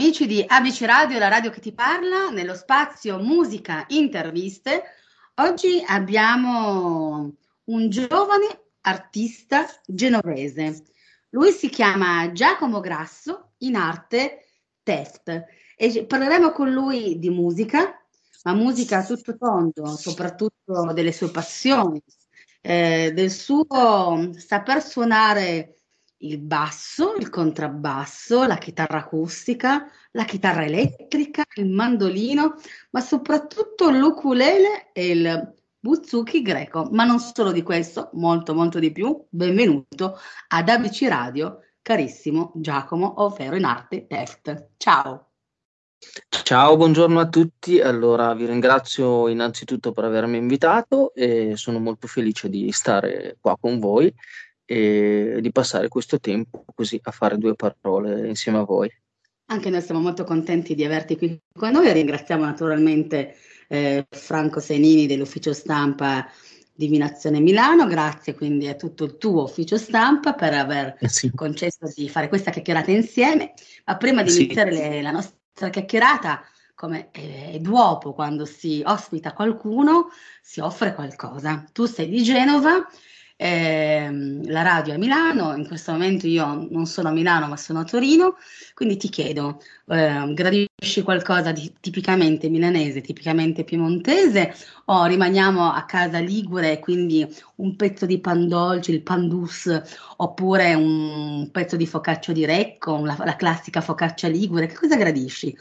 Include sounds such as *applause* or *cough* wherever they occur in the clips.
amici di ABC Radio, la radio che ti parla, nello spazio musica interviste. Oggi abbiamo un giovane artista genovese. Lui si chiama Giacomo Grasso, in arte Teft, e parleremo con lui di musica, ma musica a tutto tondo, soprattutto delle sue passioni, eh, del suo saper suonare il basso, il contrabbasso, la chitarra acustica, la chitarra elettrica, il mandolino, ma soprattutto l'ukulele e il buzuki greco. Ma non solo di questo, molto molto di più. Benvenuto ad ABC Radio, carissimo Giacomo, ovvero in arte Teft. Ciao. Ciao, buongiorno a tutti. Allora, vi ringrazio innanzitutto per avermi invitato e sono molto felice di stare qua con voi e di passare questo tempo così a fare due parole insieme a voi. Anche noi siamo molto contenti di averti qui con noi e ringraziamo naturalmente eh, Franco Senini dell'ufficio stampa di Minazione Milano, grazie quindi a tutto il tuo ufficio stampa per aver eh sì. concesso di fare questa chiacchierata insieme. Ma prima di sì. iniziare le, la nostra chiacchierata, come è d'uopo quando si ospita qualcuno, si offre qualcosa. Tu sei di Genova eh, la radio a Milano, in questo momento io non sono a Milano ma sono a Torino, quindi ti chiedo, eh, gradisci qualcosa di tipicamente milanese, tipicamente piemontese o rimaniamo a casa ligure, quindi un pezzo di pan dolce, il pandus, oppure un pezzo di focaccia di Recco, la, la classica focaccia ligure, che cosa gradisci?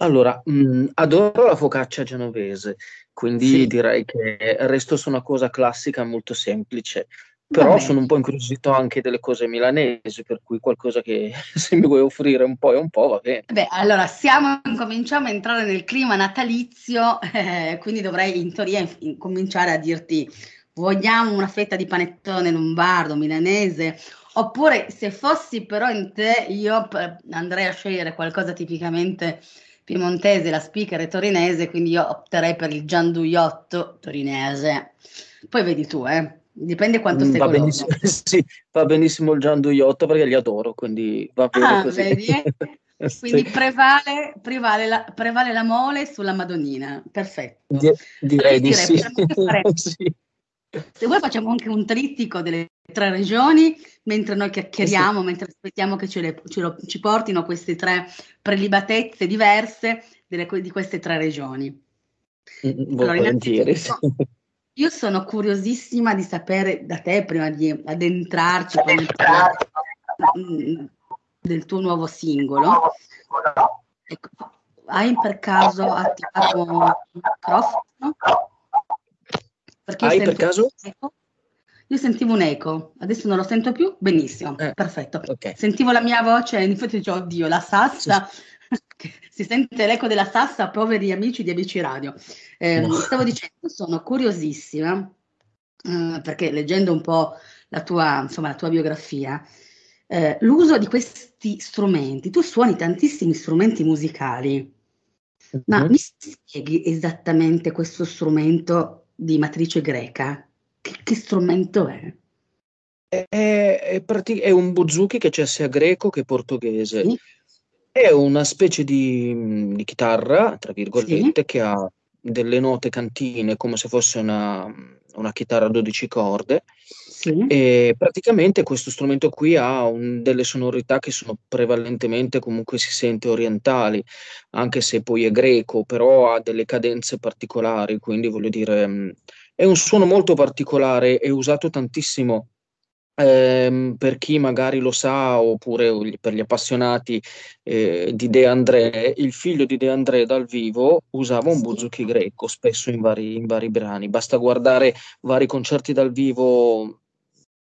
Allora, mh, mm, adoro la focaccia genovese, quindi sì. direi che resto su una cosa classica molto semplice. Però Vabbè. sono un po' incuriosito anche delle cose milanesi, per cui qualcosa che *laughs* se mi vuoi offrire un po' e un po' va bene. Beh, allora siamo, cominciamo a entrare nel clima natalizio, eh, quindi dovrei in teoria in, in, cominciare a dirti vogliamo una fetta di panettone lombardo, milanese, oppure se fossi però in te io andrei a scegliere qualcosa tipicamente piemontese, la speaker è torinese, quindi io opterei per il gianduiotto torinese. Poi vedi tu, eh. Dipende quanto mm, sei va benissimo, *laughs* sì, va benissimo il gianduiotto perché li adoro, quindi va bene ah, così. Vedi? *laughs* Quindi prevale, prevale, la, prevale, la, mole sulla Madonnina. Perfetto. Di, direi di sì. *laughs* Se vuoi facciamo anche un trittico delle tre regioni, mentre noi chiacchieriamo, sì. mentre aspettiamo che ce le, ce lo, ci portino queste tre prelibatezze diverse delle, di queste tre regioni. Mm, mm, allora, volentieri. Io sono curiosissima di sapere da te, prima di addentrarci mm, del tuo nuovo singolo, ecco, hai per caso attivato un microfono? Perché Hai per caso? Eco. Io sentivo un eco, adesso non lo sento più, benissimo, eh, perfetto. Okay. Sentivo la mia voce, in effetti dicevo, oddio, la sassa, sì. *laughs* si sente l'eco della sassa, poveri amici di ABC Radio. Eh, no. Stavo dicendo, sono curiosissima, eh, perché leggendo un po' la tua, insomma, la tua biografia, eh, l'uso di questi strumenti, tu suoni tantissimi strumenti musicali, ma mm-hmm. mi spieghi esattamente questo strumento di matrice greca, che, che strumento è? È, è, prati- è, un buzuki che c'è sia greco che portoghese. Sì. È una specie di, di chitarra, tra virgolette, sì. che ha delle note cantine come se fosse una, una chitarra a 12 corde. Sì. E praticamente questo strumento qui ha un, delle sonorità che sono prevalentemente comunque si sente orientali, anche se poi è greco, però ha delle cadenze particolari, quindi voglio dire, mm, è un suono molto particolare, è usato tantissimo ehm, per chi magari lo sa, oppure per gli appassionati eh, di De André, il figlio di De André dal vivo usava un buzuki greco spesso in vari, in vari brani. Basta guardare vari concerti dal vivo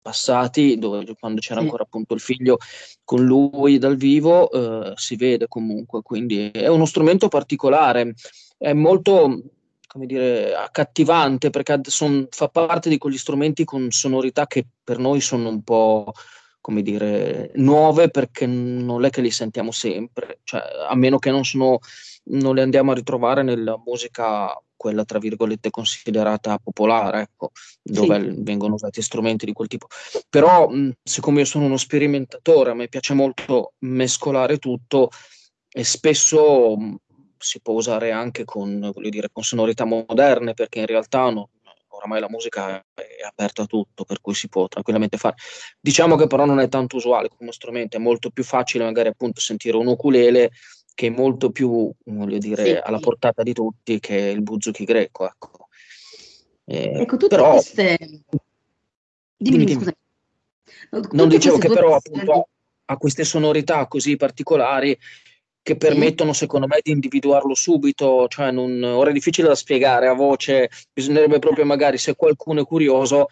passati, dove, quando c'era ancora appunto il figlio con lui dal vivo, eh, si vede comunque, quindi è uno strumento particolare, è molto, come dire, accattivante perché son, fa parte di quegli strumenti con sonorità che per noi sono un po', come dire, nuove perché non è che li sentiamo sempre, cioè, a meno che non, sono, non le andiamo a ritrovare nella musica quella tra virgolette considerata popolare, ecco, dove sì. vengono usati strumenti di quel tipo. Però, mh, siccome io sono uno sperimentatore, a me piace molto mescolare tutto e spesso mh, si può usare anche con, dire, con sonorità moderne, perché in realtà no, oramai la musica è aperta a tutto, per cui si può tranquillamente fare. Diciamo che però non è tanto usuale come strumento, è molto più facile magari appunto sentire un ukulele che è molto più, voglio dire, sì. alla portata di tutti che il buzuki greco, ecco. Eh, ecco, tutte però... queste... Dimmi, dimmi, dimmi. Non dicevo che però appunto ha queste sonorità così particolari che permettono secondo me di individuarlo subito, cioè non, ora è difficile da spiegare a voce, bisognerebbe proprio magari se qualcuno è curioso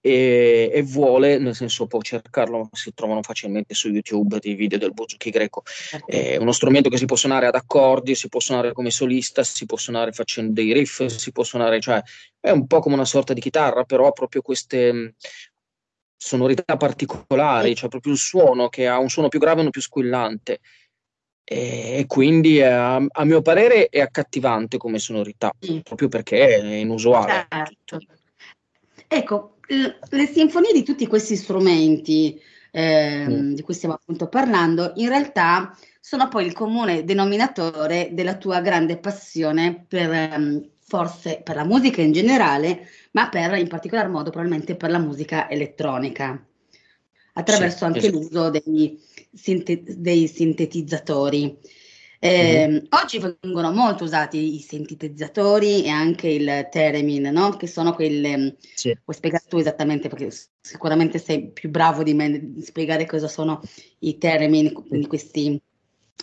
e, e vuole, nel senso può cercarlo, si trovano facilmente su YouTube dei video del Buzuki greco, è uno strumento che si può suonare ad accordi, si può suonare come solista, si può suonare facendo dei riff, si può suonare, cioè è un po' come una sorta di chitarra, però ha proprio queste sonorità particolari, cioè proprio il suono che ha un suono più grave e uno più squillante e quindi a, a, mio parere è accattivante come sonorità, mm. proprio perché è inusuale. Certo. Ecco, le sinfonie di tutti questi strumenti eh, mm. di cui stiamo appunto parlando, in realtà sono poi il comune denominatore della tua grande passione per um, forse per la musica in generale, ma per in particolar modo probabilmente per la musica elettronica, attraverso sì, anche esatto. l'uso dei sinte- dei sintetizzatori. Eh, mm-hmm. Oggi vengono molto usati i sintetizzatori e anche il theremin, no? che sono quelle. Sì. Puoi spiegare tu esattamente perché sicuramente sei più bravo di me di spiegare cosa sono i theremin, quindi questi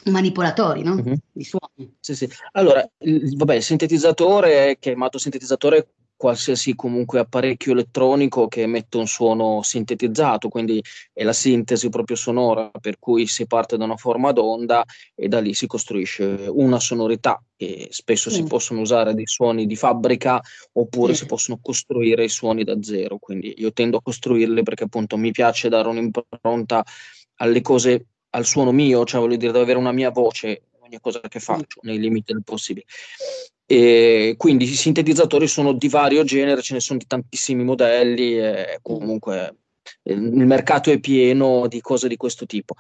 manipolatori no? mm-hmm. di suoni. Sì, sì. Allora, il, vabbè, il sintetizzatore, chiamato sintetizzatore qualsiasi comunque apparecchio elettronico che emette un suono sintetizzato, quindi è la sintesi proprio sonora, per cui si parte da una forma d'onda e da lì si costruisce una sonorità e spesso mm. si possono usare dei suoni di fabbrica oppure mm. si possono costruire i suoni da zero, quindi io tendo a costruirli perché appunto mi piace dare un'impronta alle cose, al suono mio, cioè voglio dire, devo avere una mia voce ogni cosa che mm. faccio nei limiti del possibile. E quindi i sintetizzatori sono di vario genere, ce ne sono di tantissimi modelli, e comunque il mercato è pieno di cose di questo tipo.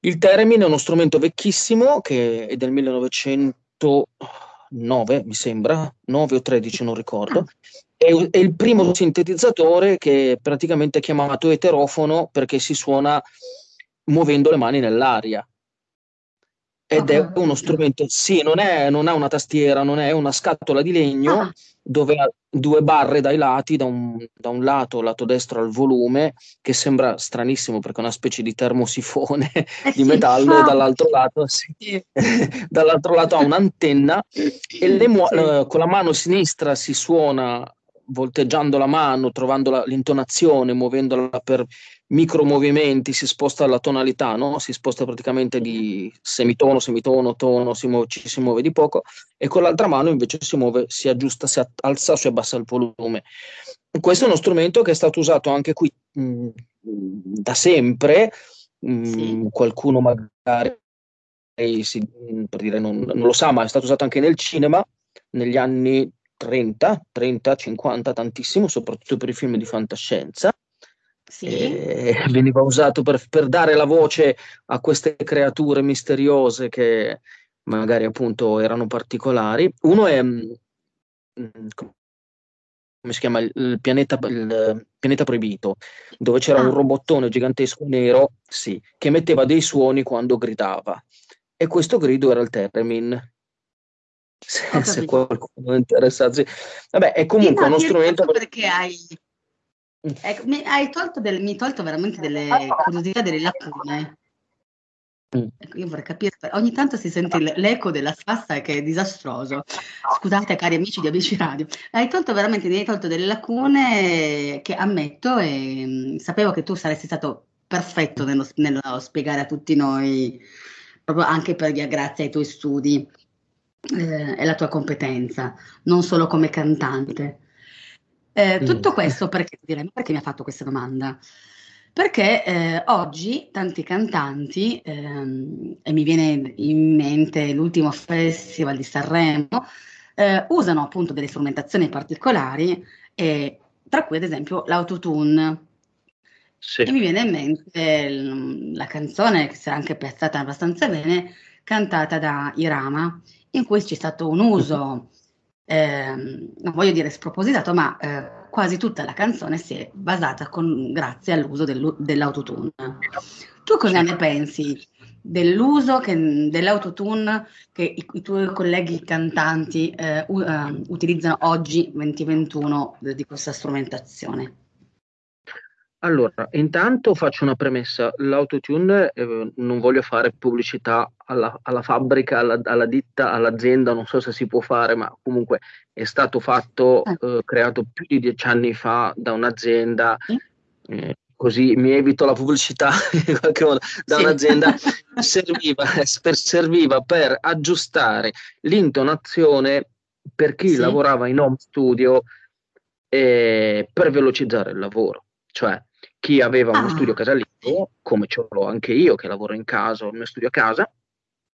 Il Theremin è uno strumento vecchissimo che è del 1909, mi sembra, 9 o 13, non ricordo. È, è il primo sintetizzatore che praticamente è chiamato eterofono perché si suona muovendo le mani nell'aria ed è uno strumento, sì, non, è, non, ha una tastiera, non è una scatola di legno ah. dove ha due barre dai lati, da un, da un, lato, lato destro al volume, che sembra stranissimo perché è una specie di termosifone eh *laughs* di sì, metallo, e dall'altro lato, sì, *laughs* dall'altro lato ha un'antenna *laughs* e mu- sì. uh, con la mano sinistra si suona volteggiando la mano, trovando la, l'intonazione, muovendola per micromovimenti, si sposta la tonalità, no? si sposta praticamente di semitono, semitono, tono, si muove, ci si muove di poco, e con l'altra mano invece si muove, si aggiusta, si alza o si abbassa il volume. Questo è uno strumento che è stato usato anche qui mh, da sempre, mh, sì. qualcuno magari si, per dire, non, non lo sa, ma è stato usato anche nel cinema negli anni 30, 30, 50, tantissimo, soprattutto per i film di fantascienza. Sì. Veniva usato per, per, dare la voce a queste creature misteriose che magari appunto erano particolari. Uno è mm, come si chiama il pianeta, il pianeta proibito, dove c'era ah. un robottone gigantesco nero, sì, che emetteva dei suoni quando gridava. E questo grido era il Termin, se, se qualcuno è interessato. Vabbè, è comunque sì, no, uno strumento... Perché hai Ecco, mi hai tolto, del, mi hai tolto veramente delle curiosità, delle lacune. Mm. Ecco, io vorrei capire, ogni tanto si sente l'eco della sfassa che è disastroso. Scusate cari amici di Amici Radio, hai tolto veramente, mi hai tolto delle lacune che ammetto e mm, sapevo che tu saresti stato perfetto nello, nello, spiegare a tutti noi, proprio anche per via grazie ai tuoi studi eh, e la tua competenza, non solo come cantante. Eh, mm. tutto questo perché, direi, perché mi ha fatto questa domanda? Perché eh, oggi tanti cantanti, ehm, e mi viene in mente l'ultimo festival di Sanremo, eh, usano appunto delle strumentazioni particolari, eh, tra cui ad esempio l'autotune. Sì. E mi viene in mente la canzone, che si è anche piazzata abbastanza bene, cantata da Irama, in cui c'è stato un uso, eh, non voglio dire spropositato, ma eh, quasi tutta la canzone si è basata con, grazie all'uso del, dell'autotune. Tu cosa ne pensi dell'uso che, dell'autotune che i, i, tuoi colleghi cantanti eh, uh, utilizzano oggi, 2021, di questa strumentazione? Allora, intanto faccio una premessa, l'autotune eh, non voglio fare pubblicità alla, alla fabbrica, alla, alla, ditta, all'azienda, non so se si può fare, ma comunque è stato fatto, eh. eh creato più di dieci anni fa da un'azienda, eh, così mi evito la pubblicità *laughs* in qualche modo, da sì. un'azienda, *laughs* serviva per, serviva per aggiustare l'intonazione per chi sì. lavorava in home studio eh, per velocizzare il lavoro. Cioè, chi aveva uno ah. studio casalingo, come ce l'ho anche io che lavoro in casa, ho il mio studio a casa,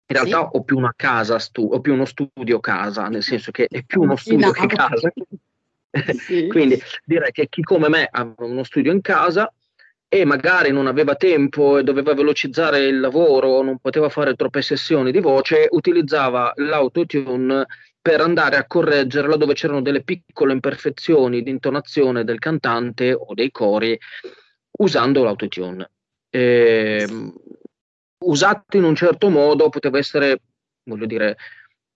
in realtà sì. ho più una casa, stu- ho più uno studio casa, nel senso che è più uno studio no. che casa. Sì. *laughs* Quindi direi che chi come me aveva uno studio in casa e magari non aveva tempo e doveva velocizzare il lavoro, non poteva fare troppe sessioni di voce, utilizzava l'autotune per andare a correggere laddove c'erano delle piccole imperfezioni di intonazione del cantante o dei cori usando l'autotune. Eh, usato in un certo modo poteva essere, voglio dire,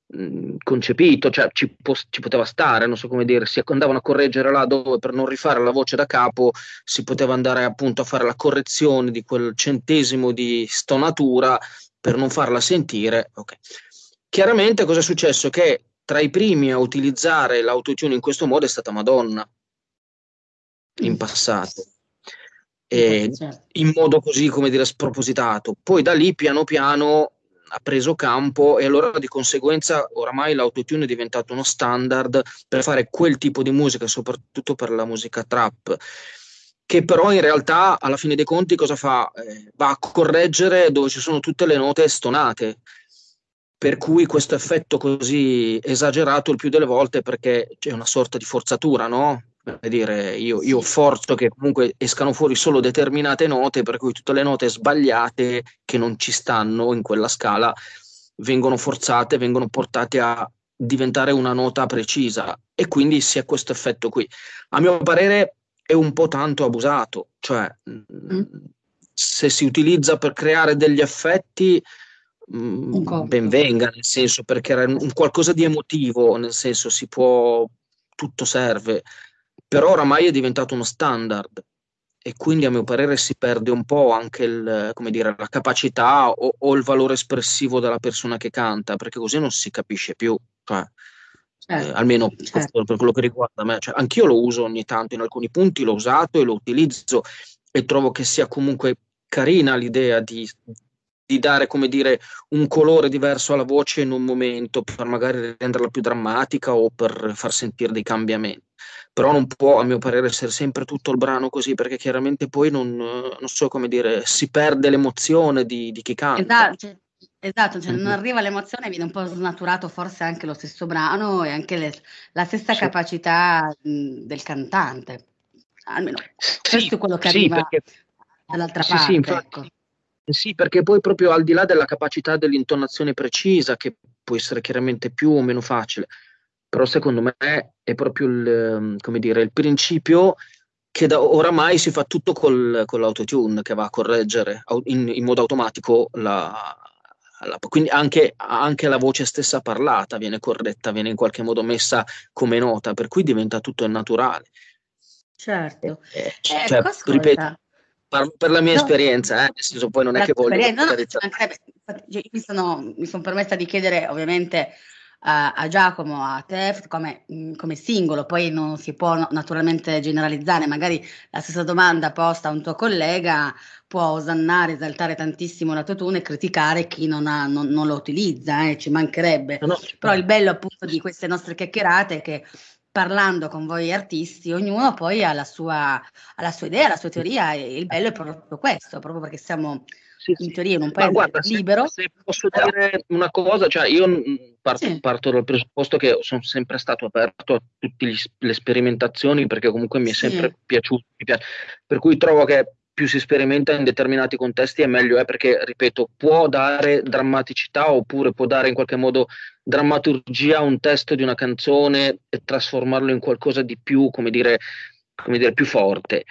mh, concepito, cioè ci, po- ci, poteva stare, non so come dire, si andavano a correggere là dove per non rifare la voce da capo si poteva andare appunto a fare la correzione di quel centesimo di stonatura per non farla sentire. Okay. Chiaramente cosa è successo? Che tra i primi a utilizzare l'autotune in questo modo è stata Madonna in passato eh, certo. in modo così, come dire, spropositato. Poi da lì piano piano ha preso campo e allora di conseguenza oramai l'autotune è diventato uno standard per fare quel tipo di musica, soprattutto per la musica trap che però in realtà alla fine dei conti cosa fa? Eh, va a correggere dove ci sono tutte le note stonate, per cui questo effetto così esagerato il più delle volte perché c'è una sorta di forzatura, no? Dire, io, io forzo che comunque escano fuori solo determinate note, per cui tutte le note sbagliate che non ci stanno in quella scala vengono forzate, vengono portate a diventare una nota precisa e quindi si ha questo effetto qui. A mio parere è un po' tanto abusato, cioè mm. se si utilizza per creare degli effetti mm, ben venga, nel senso perché era un qualcosa di emotivo, nel senso si può tutto serve però oramai è diventato uno standard e quindi a mio parere si perde un po' anche il, dire, la capacità o, o, il valore espressivo della persona che canta, perché così non si capisce più. Cioè, certo, eh, almeno certo. per quello che riguarda me. Cioè, anch'io lo uso ogni tanto in alcuni punti, l'ho usato e lo utilizzo e trovo che sia comunque carina l'idea di, di dare, come dire, un colore diverso alla voce in un momento per magari renderla più drammatica o per far sentire dei cambiamenti però non può, a mio parere, essere sempre tutto il brano così, perché chiaramente poi non, non so come dire, si perde l'emozione di, di chi canta. Esatto, cioè, esatto cioè mm-hmm. non arriva l'emozione, viene un po' snaturato forse anche lo stesso brano e anche le, la stessa sì. capacità mh, del cantante. Almeno sì, questo è quello che sì, arriva perché, dall'altra parte. Sì, infatti, ecco. Sì, perché poi proprio al di là della capacità dell'intonazione precisa, che può essere chiaramente più o meno facile, però secondo me è proprio il, ehm, come dire, il principio che da oramai si fa tutto col, con l'autotune che va a correggere in, in modo automatico la, la, quindi anche, anche, la voce stessa parlata viene corretta, viene in qualche modo messa come nota, per cui diventa tutto naturale. Certo. Eh, cioè, ecco, ripeto, parlo per la mia no, esperienza, eh, nel senso poi non è che voglio... No, no, mi sono, mi sono permessa di chiedere ovviamente a, a Giacomo, a te come, mm, come, singolo, poi non si può naturalmente generalizzare, magari la stessa domanda posta a un tuo collega può osannare, esaltare tantissimo la tua tune e criticare chi non, ha, non, non lo utilizza, eh, ci mancherebbe. No, Però il bello appunto di queste nostre chiacchierate è che parlando con voi artisti, ognuno poi ha la sua, ha la sua idea, la sua teoria e il bello è proprio questo, proprio perché siamo sì, in teoria in un paese guarda, libero. Se, se posso dire una cosa, cioè io parto, sì. parto, dal presupposto che sono sempre stato aperto a tutte le sperimentazioni perché comunque mi è sempre piaciuto, mi piace. per cui trovo che più si sperimenta in determinati contesti e meglio è perché, ripeto, può dare drammaticità oppure può dare in qualche modo drammaturgia a un testo di una canzone e trasformarlo in qualcosa di più, come dire, come dire più forte.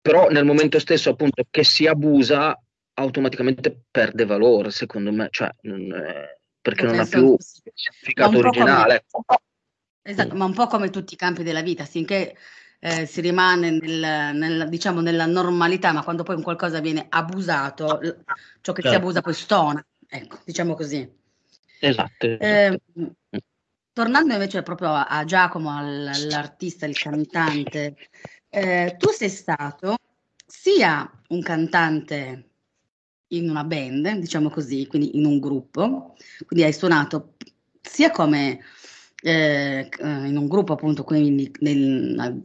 Però nel momento stesso appunto che si abusa automaticamente perde valore, secondo me, cioè, non è, perché non ha più significato originale. Esatto, ma un po' come tutti i campi della vita, finché eh, si rimane nel, nel, diciamo, nella normalità, ma quando poi un qualcosa viene abusato, ciò che certo. si abusa poi stona, ecco, diciamo così. Esatto. Eh, tornando invece proprio a, a Giacomo, all, all'artista, il cantante, eh, tu sei stato sia un cantante in una band, diciamo così, quindi in un gruppo, quindi hai suonato sia come eh, in un gruppo appunto quindi nel,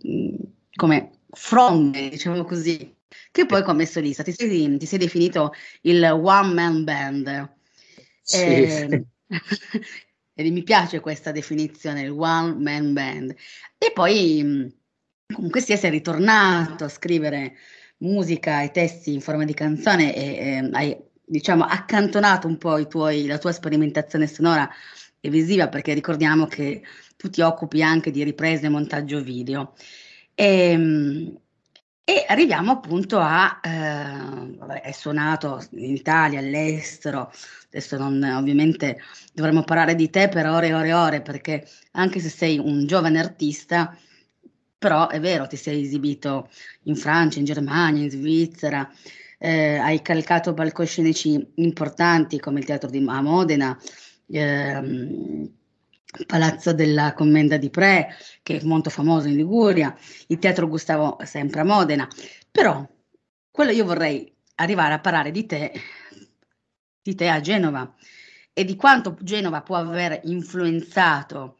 come front, diciamo così, che poi come solista ti sei, ti sei definito il one man band. Sì. Eh, *laughs* e mi piace questa definizione, il one man band. E poi comunque sia sei ritornato a scrivere musica e testi in forma di canzone e, e hai diciamo accantonato un po' tuoi, la tua sperimentazione sonora e visiva, perché ricordiamo che tu ti occupi anche di riprese e montaggio video. E, ehm, e arriviamo appunto a, eh, è suonato in Italia, all'estero, adesso non, ovviamente dovremmo parlare di te per ore e ore e ore, perché anche se sei un giovane artista, però è vero, ti sei esibito in Francia, in Germania, in Svizzera, eh, hai calcato palcoscenici importanti come il Teatro di Modena, ehm, Palazzo della Commenda di Pre, che è molto famoso in Liguria, il Teatro Gustavo sempre a Modena, però quello io vorrei arrivare a parlare di te, di te a Genova e di quanto Genova può aver influenzato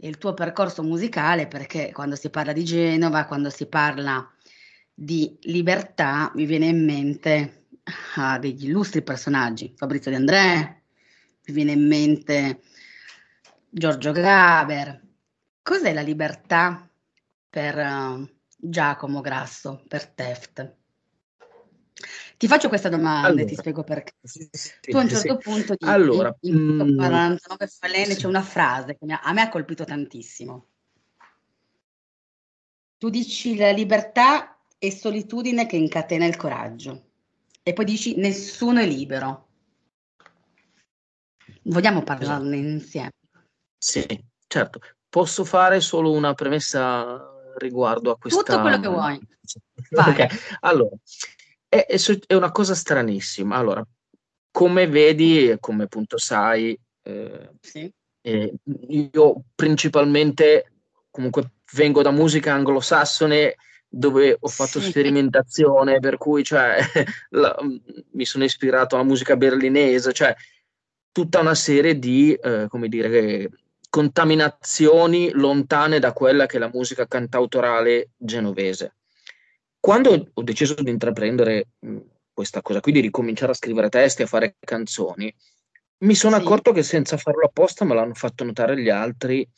il tuo percorso musicale, perché quando si parla di Genova, quando si parla di libertà, mi viene in mente ah, degli illustri personaggi, Fabrizio De André, mi viene in mente Giorgio Graber. Cos'è la libertà per uh, Giacomo Grasso, per Teft? Ti faccio questa domanda allora, e ti spiego perché. Sì, sì, tu a un certo sì. punto di allora, in, in mm, 49 falene c'è una frase che a me ha colpito tantissimo. Tu dici la libertà è solitudine che incatena il coraggio e poi dici nessuno è libero. Vogliamo parlarne esatto. insieme? Sì, certo. Posso fare solo una premessa riguardo a questa... Tutto quello che vuoi. *laughs* okay. Allora, è, è, una cosa stranissima. Allora, come vedi e come appunto sai, eh, sì. eh, io principalmente comunque vengo da musica anglosassone dove ho fatto sì. sperimentazione, per cui cioè, *laughs* la, mi sono ispirato alla musica berlinese, cioè tutta una serie di, eh, come dire, contaminazioni lontane da quella che è la musica cantautorale genovese. Quando ho deciso di intraprendere mh, questa cosa qui, di ricominciare a scrivere testi, a fare canzoni, mi sono sì. accorto che senza farlo apposta me l'hanno fatto notare gli altri,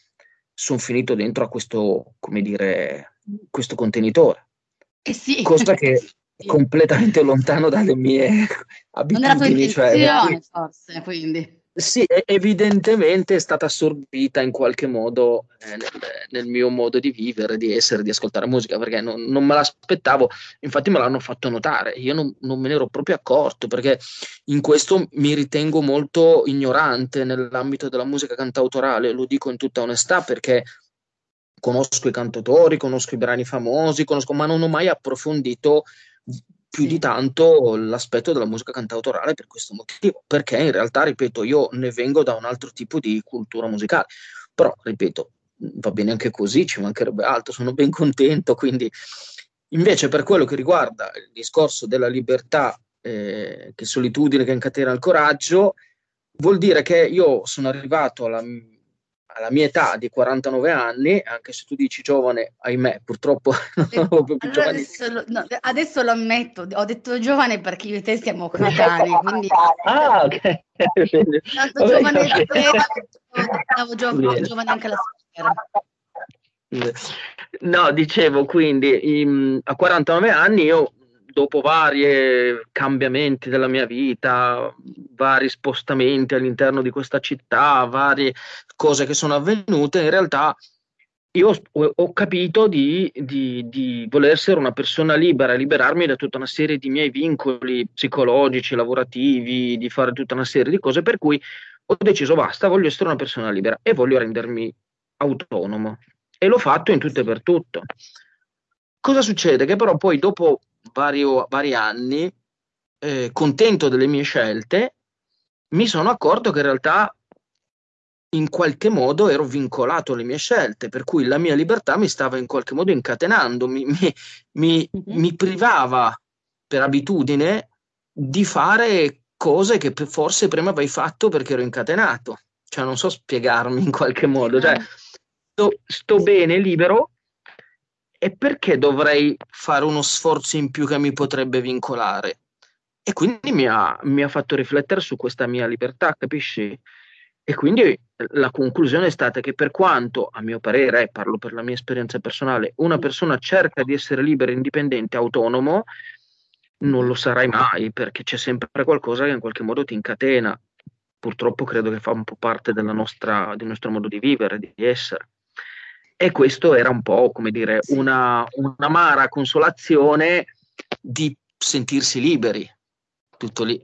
sono finito dentro a questo, come dire, questo contenitore. Eh sì. Cosa che *laughs* completamente lontano dalle mie abitudini. Cioè, forse, quindi. Sì, evidentemente è stata assorbita in qualche modo eh, nel, nel, mio modo di vivere, di essere, di ascoltare musica, perché non, non me l'aspettavo, infatti me l'hanno fatto notare, io non, non, me ne ero proprio accorto, perché in questo mi ritengo molto ignorante nell'ambito della musica cantautorale, lo dico in tutta onestà, perché conosco i cantautori, conosco i brani famosi, conosco, ma non ho mai approfondito più sì. di tanto l'aspetto della musica cantautorale per questo motivo, perché in realtà, ripeto, io ne vengo da un altro tipo di cultura musicale, però, ripeto, va bene anche così, ci mancherebbe altro, sono ben contento, quindi invece per quello che riguarda il discorso della libertà, eh, che solitudine che incatena il coraggio, vuol dire che io sono arrivato alla, alla mia età di 49 anni, anche se tu dici giovane, ahimè, purtroppo *laughs* non ho più allora adesso, lo, no, adesso, lo, ammetto, ho detto giovane perché io e te siamo *laughs* coetanei, quindi... Ah, ok. *laughs* Tanto Vabbè, giovane okay. te, giovane, giovane anche la sfera. No, dicevo quindi in, a 49 anni io dopo vari cambiamenti della mia vita, vari spostamenti all'interno di questa città, varie cose che sono avvenute, in realtà io ho, capito di, di, di, voler essere una persona libera, liberarmi da tutta una serie di miei vincoli psicologici, lavorativi, di fare tutta una serie di cose, per cui ho deciso basta, voglio essere una persona libera e voglio rendermi autonomo. E l'ho fatto in tutto e per tutto. Cosa succede? Che però poi dopo vario, vari anni, eh, contento delle mie scelte, mi sono accorto che in realtà in qualche modo ero vincolato alle mie scelte, per cui la mia libertà mi stava in qualche modo incatenando, mi, mi, mi, mm-hmm. mi privava per abitudine di fare cose che forse prima avevi fatto perché ero incatenato. Cioè, non so spiegarmi in qualche modo. Cioè, sto, sto bene, libero, e perché dovrei fare uno sforzo in più che mi potrebbe vincolare? E quindi mi ha, mi ha fatto riflettere su questa mia libertà, capisci? E quindi la conclusione è stata che per quanto, a mio parere, eh, parlo per la mia esperienza personale, una persona cerca di essere libera, indipendente, autonomo, non lo sarai mai perché c'è sempre qualcosa che in qualche modo ti incatena. Purtroppo credo che fa un po' parte nostra, del nostro modo di vivere, di essere. E questo era un po', come dire, una, un'amara consolazione di sentirsi liberi, tutto lì.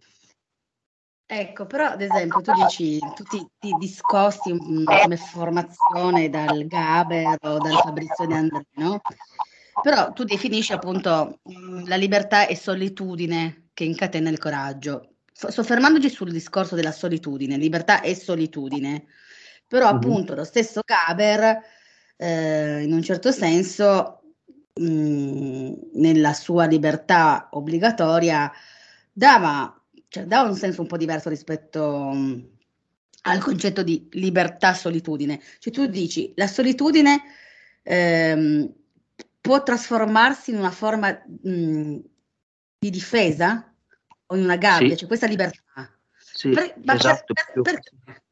Ecco, però ad esempio tu dici, tu ti, ti discosti come formazione dal Gaber o dal Fabrizio De André, no? Però tu definisci appunto la libertà e solitudine che incatena il coraggio. Soffermandoci sul discorso della solitudine, libertà e solitudine, però mm-hmm. appunto lo stesso Gaber eh, in un certo senso mh, mm, nella sua libertà obbligatoria dava, cioè, dava un senso un po' diverso rispetto mh, mm, al concetto di libertà-solitudine. Cioè tu dici la solitudine ehm, può trasformarsi in una forma mh, mm, di difesa o in una gabbia, sì. cioè questa libertà. Sì, per, esatto, per, per,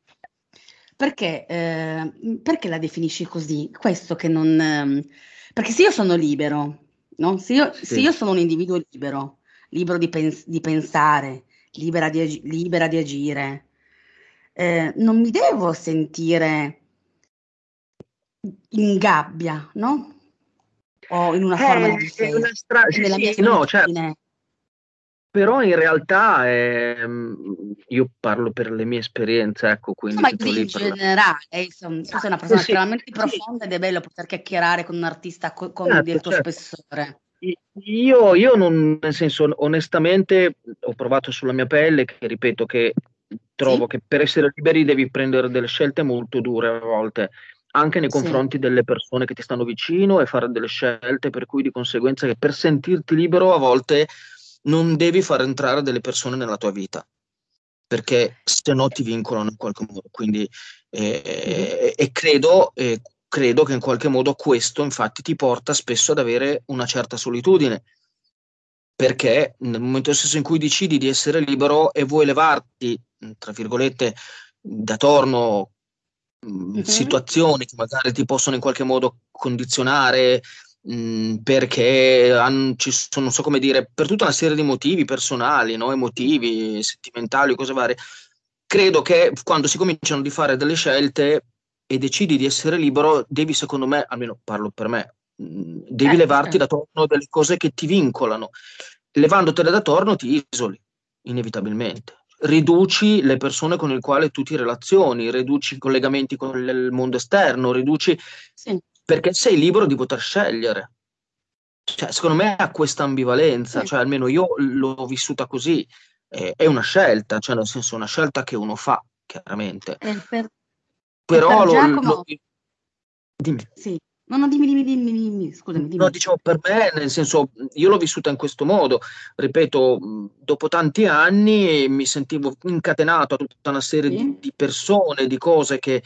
perché, eh, perché la definisci così? Questo che non... Eh, perché se io sono libero, no? se, io, sì. se io sono un individuo libero, libero di, pens- di pensare, libera di, ag- libera di agire, eh, non mi devo sentire in gabbia, no? O in una forma di difesa. Una stra- sì, sì, no, certo. Però in realtà ehm, io parlo per le mie esperienze, ecco, quindi... Ma in generale, insomma, tu sei una persona sì, estremamente sì. profonda ed è bello poter chiacchierare con un artista co- come certo, il tuo certo. spessore. Io, io non, nel senso, onestamente ho provato sulla mia pelle che, ripeto, che trovo sì? che per essere liberi devi prendere delle scelte molto dure a volte, anche nei confronti delle persone che ti stanno vicino e fare delle scelte per cui di conseguenza che per sentirti libero a volte non devi far entrare delle persone nella tua vita, perché se no ti vincolano in qualche modo. Quindi, eh, e credo, eh, credo che in qualche modo questo infatti ti porta spesso ad avere una certa solitudine, perché nel momento stesso in cui decidi di essere libero e vuoi levarti, tra virgolette, da torno mm-hmm. situazioni che magari ti possono in qualche modo condizionare, Mm, perché hanno, ci sono, non so come dire, per tutta una serie di motivi personali, no? emotivi, sentimentali, cose varie. Credo che quando si cominciano di fare delle scelte e decidi di essere libero, devi, secondo me, almeno parlo per me, mm, devi eh, levarti certo. da torno delle cose che ti vincolano. Levandotele da torno ti isoli, inevitabilmente. Riduci le persone con le quali tu ti relazioni, riduci i collegamenti con il mondo esterno, riduci sì perché sei libero di poter scegliere. Cioè, secondo me ha questa ambivalenza, cioè almeno io l'ho vissuta così, eh, è una scelta, cioè nel senso una scelta che uno fa, chiaramente. Per, Però per Giacomo... lo, lo... Dimmi. Sì. No, no, dimmi, dimmi, dimmi, dimmi, scusami. Dimmi. No, dicevo, per me, nel senso, io l'ho vissuta in questo modo, ripeto, dopo tanti anni mi sentivo incatenato a tutta una serie sì. di, di persone, di cose che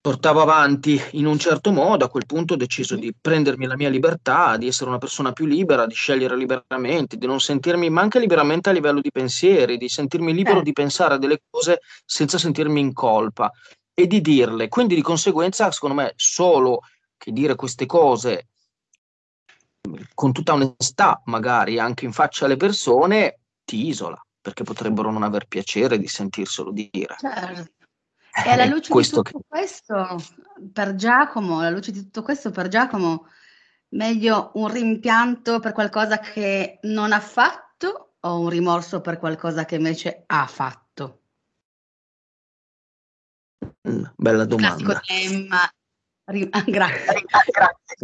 portavo avanti in un certo modo, a quel punto ho deciso di prendermi la mia libertà, di essere una persona più libera, di scegliere liberamente, di non sentirmi, ma anche liberamente a livello di pensieri, di sentirmi libero Eh. di pensare a delle cose senza sentirmi in colpa e di dirle. Quindi di conseguenza, secondo me, solo che dire queste cose con tutta onestà, magari anche in faccia alle persone, ti isola, perché potrebbero non aver piacere di sentirselo dire. Certo. *laughs* E alla luce di tutto che... questo, per Giacomo, alla luce di tutto questo, per Giacomo, meglio un rimpianto per qualcosa che non ha fatto o un rimorso per qualcosa che invece ha fatto? Mm, bella domanda. dilemma. Ri- ah, grazie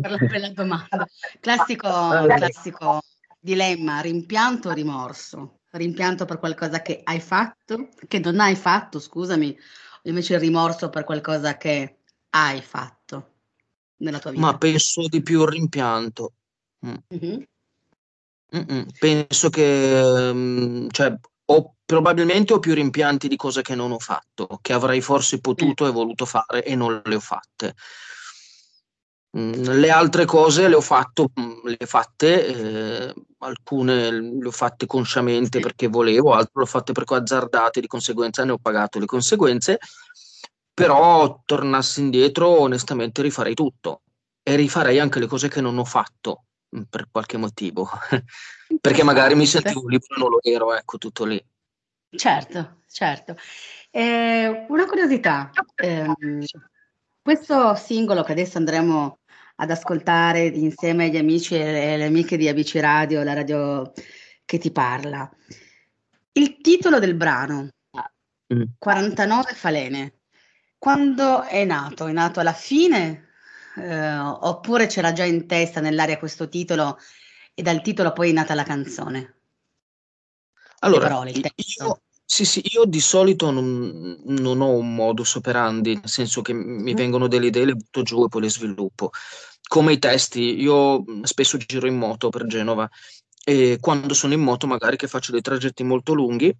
per la bella domanda. Classico, Allora, classico dilemma, rimpianto o rimorso? Rimpianto per qualcosa che hai fatto, che non hai fatto, scusami, invece il rimorso per qualcosa che hai fatto nella tua ma vita. penso di più il rimpianto. Mm. Mhm. Mm-mm. Penso che, mm, cioè, ho, probabilmente ho più rimpianti di cose che non ho fatto, che avrei forse potuto e voluto fare e non le ho fatte. Mm, Le altre cose le ho fatto, mm, le ho fatte, eh, alcune le ho fatte consciamente sì, perché volevo, altre le ho fatte perché ho azzardate, di conseguenza ne ho pagato le conseguenze, però tornassi indietro, onestamente rifarei tutto e rifarei anche le cose che non ho fatto mm, per qualche motivo, *laughs* perché magari mi sentivo libero e non lo ero, ecco, tutto lì. Certo, certo. Eh, una curiosità, ehm, questo singolo che adesso andremo ad ascoltare insieme agli amici e alle amiche di ABC Radio, la radio che ti parla, il titolo del brano, Mm. 49 falene, quando è nato? È nato alla fine? Eh, oppure c'era già in testa, nell'aria questo titolo e dal titolo poi è nata la canzone? Le Allora, parole, io, sì, sì, io di solito non, non ho un modus operandi, nel senso che mi Mhm. vengono delle idee, le butto giù e poi le sviluppo. Come i testi, io mh, spesso giro in moto per Genova e quando sono in moto magari che faccio dei tragetti molto lunghi,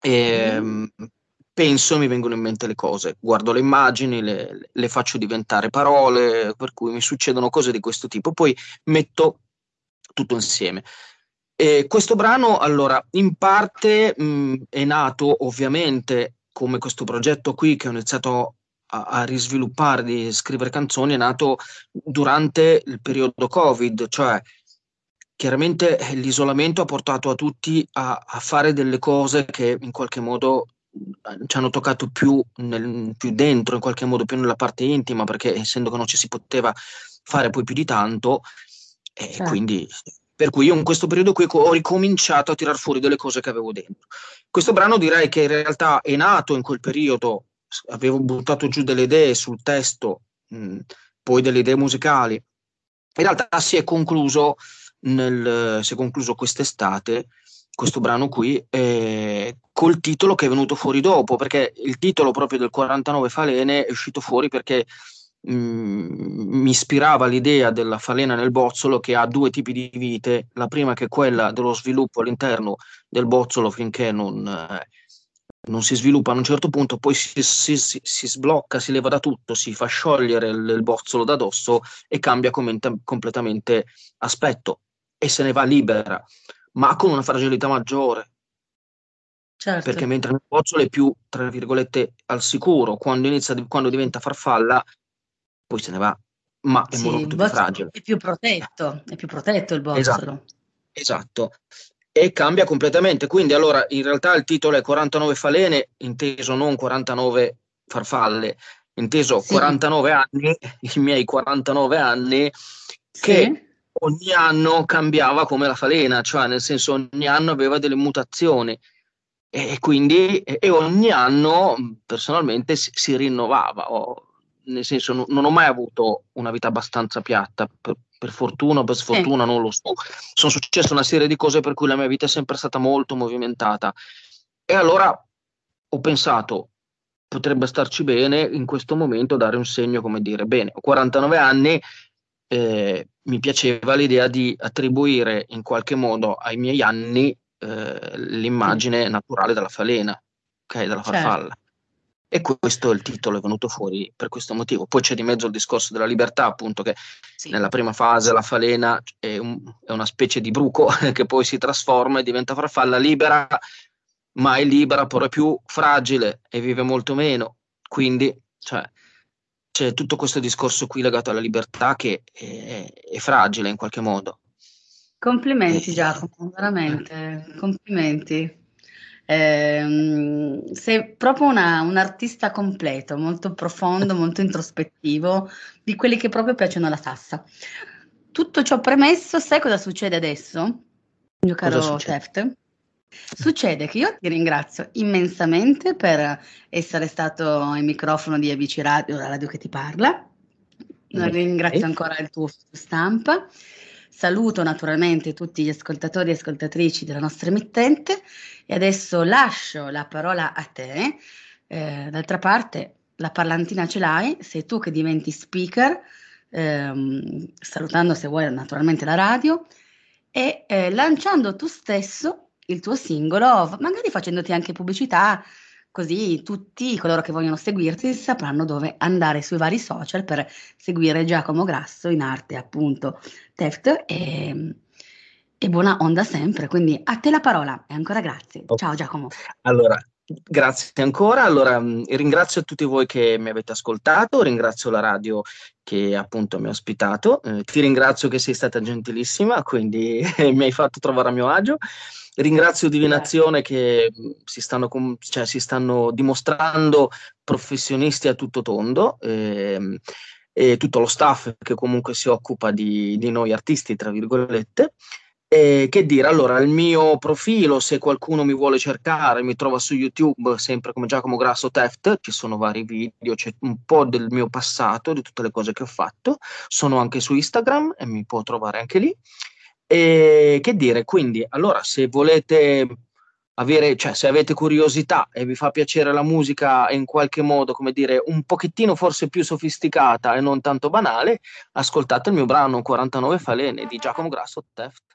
e, Mhm. mh, penso e mi vengono in mente le cose, guardo le immagini, le, le faccio diventare parole, per cui mi succedono cose di questo tipo, poi metto tutto insieme. E questo brano, allora, in parte mh, è nato ovviamente come questo progetto qui che ho iniziato a, a risviluppare, di scrivere canzoni, è nato durante il periodo Covid, cioè chiaramente eh, l'isolamento ha portato a tutti a, a fare delle cose che in qualche modo eh, ci hanno toccato più, nel- più dentro, in qualche modo più nella parte intima, perché essendo che non ci si poteva fare poi più di tanto, e Certo. quindi per cui io in questo periodo qui ho ricominciato a tirar fuori delle cose che avevo dentro. Questo brano direi che in realtà è nato in quel periodo, avevo buttato giù delle idee sul testo, mh, poi delle idee musicali. In realtà si è concluso, nel, si è concluso quest'estate questo brano qui eh, col titolo che è venuto fuori dopo, perché il titolo proprio del 49 Falene è uscito fuori perché mh, mi ispirava l'idea della falena nel bozzolo che ha due tipi di vite, la prima che è quella dello sviluppo all'interno del bozzolo finché non, eh, non si sviluppa a un certo punto, poi si, si- si- si sblocca, si leva da tutto, si fa sciogliere il, il bozzolo da dosso e cambia commenta- completamente aspetto e se ne va libera, ma con una fragilità maggiore, perché Certo. mentre nel bozzolo è più, tra virgolette, al sicuro, quando inizia, quando diventa farfalla, poi se ne va, ma è Sì, molto più fragile. è più protetto, è più protetto il Esatto, bozzolo. esatto. E cambia completamente. Quindi, allora, in realtà il titolo è 49 falene, inteso non 49 farfalle, inteso Sì, 49 anni, *laughs* i miei 49 anni, che sì, ogni anno cambiava come la falena, cioè nel senso ogni anno aveva delle mutazioni e quindi e ogni anno personalmente si, si rinnovava, o- nel senso non, non ho mai avuto una vita abbastanza piatta, per, per fortuna o per sfortuna non lo so. Sono successe una serie di cose per cui la mia vita è sempre stata molto movimentata. E allora ho pensato potrebbe starci bene in questo momento dare un segno come dire, bene, ho 49 anni, eh, mi piaceva l'idea di attribuire in qualche modo ai miei anni eh, l'immagine naturale della falena, ok, della certo. E questo è il titolo, è venuto fuori per questo motivo. Poi c'è di mezzo il discorso della libertà, appunto, che sì. nella prima fase la falena è, un, è, una specie di bruco *laughs* che poi si trasforma e diventa farfalla libera, ma è libera, però è più fragile e vive molto meno. Quindi cioè, c'è tutto questo discorso qui legato alla libertà che è, è fragile in qualche modo. Complimenti Giacomo, veramente, complimenti. Eh, sei proprio una, un artista completo, molto profondo, molto introspettivo, di quelli che proprio piacciono la sassa. Tutto ciò premesso, sai cosa succede adesso, mio caro? Theft? Succede che io ti ringrazio immensamente per essere stato il microfono di ABC Radio, la radio che ti parla. Ringrazio ancora il tuo stampa. Saluto naturalmente tutti gli ascoltatori e ascoltatrici della nostra emittente e adesso lascio la parola a te. Eh, d'altra parte, la parlantina ce l'hai, sei tu che diventi speaker, ehm, salutando se vuoi naturalmente la radio e eh, lanciando tu stesso il tuo singolo, magari facendoti anche pubblicità Così tutti coloro che vogliono seguirti sapranno dove andare sui vari social per seguire Giacomo Grasso in arte appunto Teft e, e buona onda sempre. Quindi a te la parola e ancora grazie. Ciao Giacomo. Allora, Grazie ancora. Allora, mm, ringrazio tutti voi che mi avete ascoltato, ringrazio la radio che appunto mi ha ospitato, eh, ti ringrazio che sei stata gentilissima, quindi *laughs* mi hai fatto trovare a mio agio. Ringrazio Divinazione che mm, si stanno, cioè, si stanno dimostrando professionisti a tutto tondo. Ehm, e tutto lo staff che comunque si occupa di, di noi artisti, tra virgolette. Che dire, allora il mio profilo, se qualcuno mi vuole cercare, mi trova su YouTube sempre come Giacomo Grasso Theft, ci sono vari video, c'è un po' del mio passato, di tutte le cose che ho fatto, sono anche su Instagram e mi può trovare anche lì. E che dire, quindi, allora, se volete avere, cioè, se avete curiosità e vi fa piacere la musica in qualche modo, come dire, un pochettino forse più sofisticata e non tanto banale, ascoltate il mio brano 49 Falene di Giacomo Grasso Theft.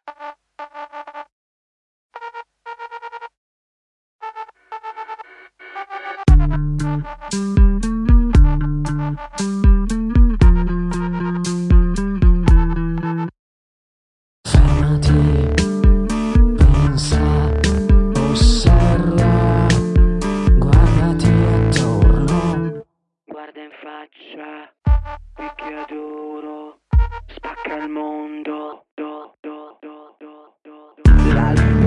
al